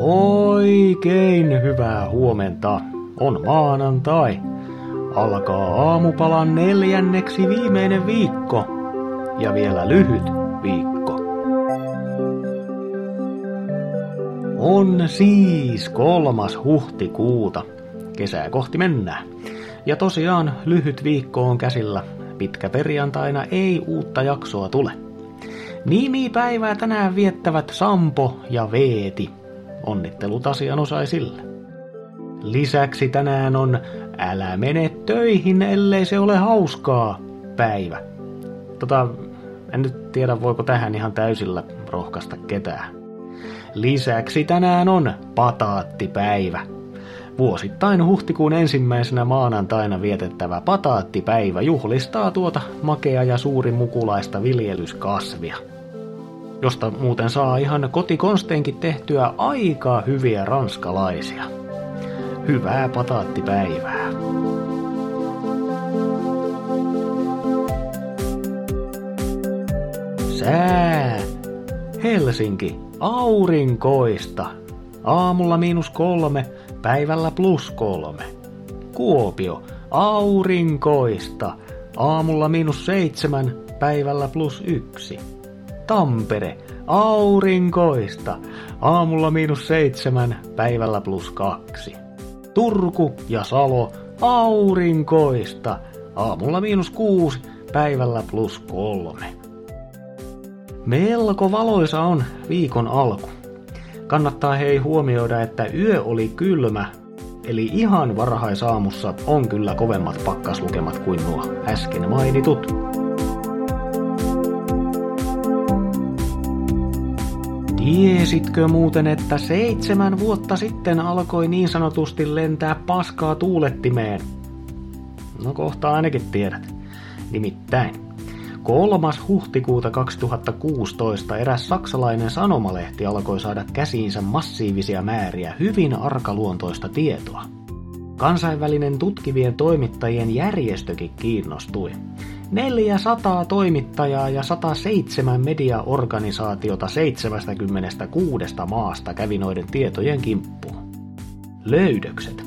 Oikein hyvää huomenta. On maanantai. Alkaa aamupalan neljänneksi viimeinen viikko. Ja vielä lyhyt viikko. On siis kolmas huhtikuuta. Kesää kohti mennään. Ja tosiaan lyhyt viikko on käsillä. Pitkä perjantaina ei uutta jaksoa tule. Nimipäivää tänään viettävät Sampo ja Veeti. Onnittelut asianosaisille. Lisäksi tänään on Älä mene töihin, ellei se ole hauskaa päivä. Tota, en nyt tiedä voiko tähän ihan täysillä rohkaista ketään. Lisäksi tänään on pataattipäivä. Vuosittain huhtikuun ensimmäisenä maanantaina vietettävä pataattipäivä juhlistaa tuota makea ja suuri mukulaista viljelyskasvia josta muuten saa ihan kotikonsteenkin tehtyä aika hyviä ranskalaisia. Hyvää pataattipäivää. Sää. Helsinki. Aurinkoista. Aamulla miinus kolme, päivällä plus kolme. Kuopio. Aurinkoista. Aamulla miinus seitsemän, päivällä plus yksi. Tampere, aurinkoista. Aamulla miinus seitsemän, päivällä plus kaksi. Turku ja Salo, aurinkoista. Aamulla miinus kuusi, päivällä plus kolme. Melko valoisa on viikon alku. Kannattaa hei huomioida, että yö oli kylmä, eli ihan varhaisaamussa on kyllä kovemmat pakkaslukemat kuin nuo äsken mainitut. Tiesitkö muuten, että seitsemän vuotta sitten alkoi niin sanotusti lentää paskaa tuulettimeen? No kohta ainakin tiedät. Nimittäin. 3. huhtikuuta 2016 eräs saksalainen sanomalehti alkoi saada käsiinsä massiivisia määriä hyvin arkaluontoista tietoa. Kansainvälinen tutkivien toimittajien järjestökin kiinnostui. 400 toimittajaa ja 107 mediaorganisaatiota 76 maasta kävi noiden tietojen kimppuun. Löydökset.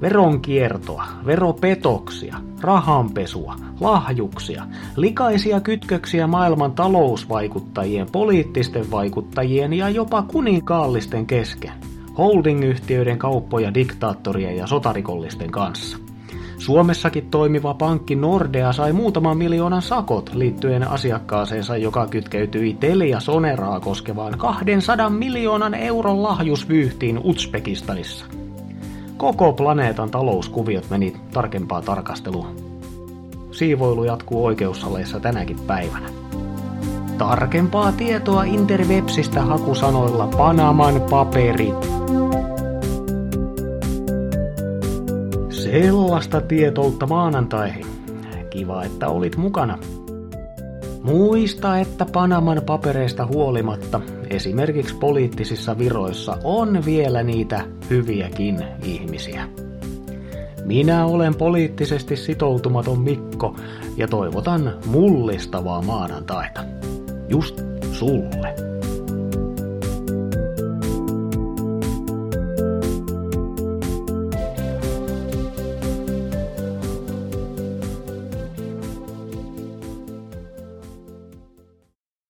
Veronkiertoa, veropetoksia, rahanpesua, lahjuksia, likaisia kytköksiä maailman talousvaikuttajien, poliittisten vaikuttajien ja jopa kuninkaallisten kesken, holdingyhtiöiden kauppoja diktaattorien ja sotarikollisten kanssa – Suomessakin toimiva pankki Nordea sai muutaman miljoonan sakot liittyen asiakkaaseensa, joka kytkeytyi Telia Soneraa koskevaan 200 miljoonan euron lahjusvyyhtiin Uzbekistanissa. Koko planeetan talouskuviot meni tarkempaa tarkasteluun. Siivoilu jatkuu oikeussaleissa tänäkin päivänä. Tarkempaa tietoa Interwebsistä hakusanoilla Panaman paperit. Sellaista tietoutta maanantaihin. Kiva, että olit mukana. Muista, että Panaman papereista huolimatta esimerkiksi poliittisissa viroissa on vielä niitä hyviäkin ihmisiä. Minä olen poliittisesti sitoutumaton Mikko ja toivotan mullistavaa maanantaita. Just sulle.